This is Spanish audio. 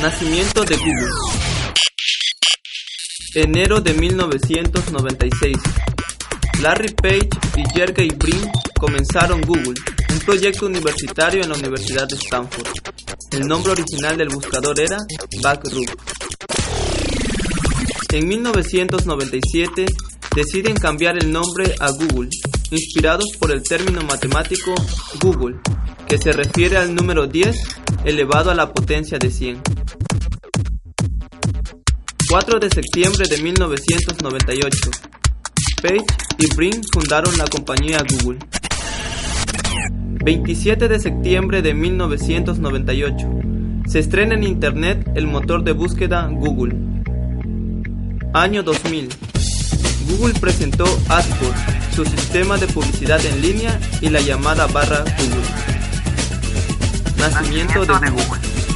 Nacimiento de Google. Enero de 1996. Larry Page y Sergey Brin comenzaron Google, un proyecto universitario en la Universidad de Stanford. El nombre original del buscador era Backrub. En 1997 deciden cambiar el nombre a Google, inspirados por el término matemático Google, que se refiere al número 10 elevado a la potencia de 100. 4 de septiembre de 1998. Page y Brin fundaron la compañía Google. 27 de septiembre de 1998. Se estrena en Internet el motor de búsqueda Google. Año 2000. Google presentó AdWords, su sistema de publicidad en línea y la llamada barra Google. Nacimiento de Google.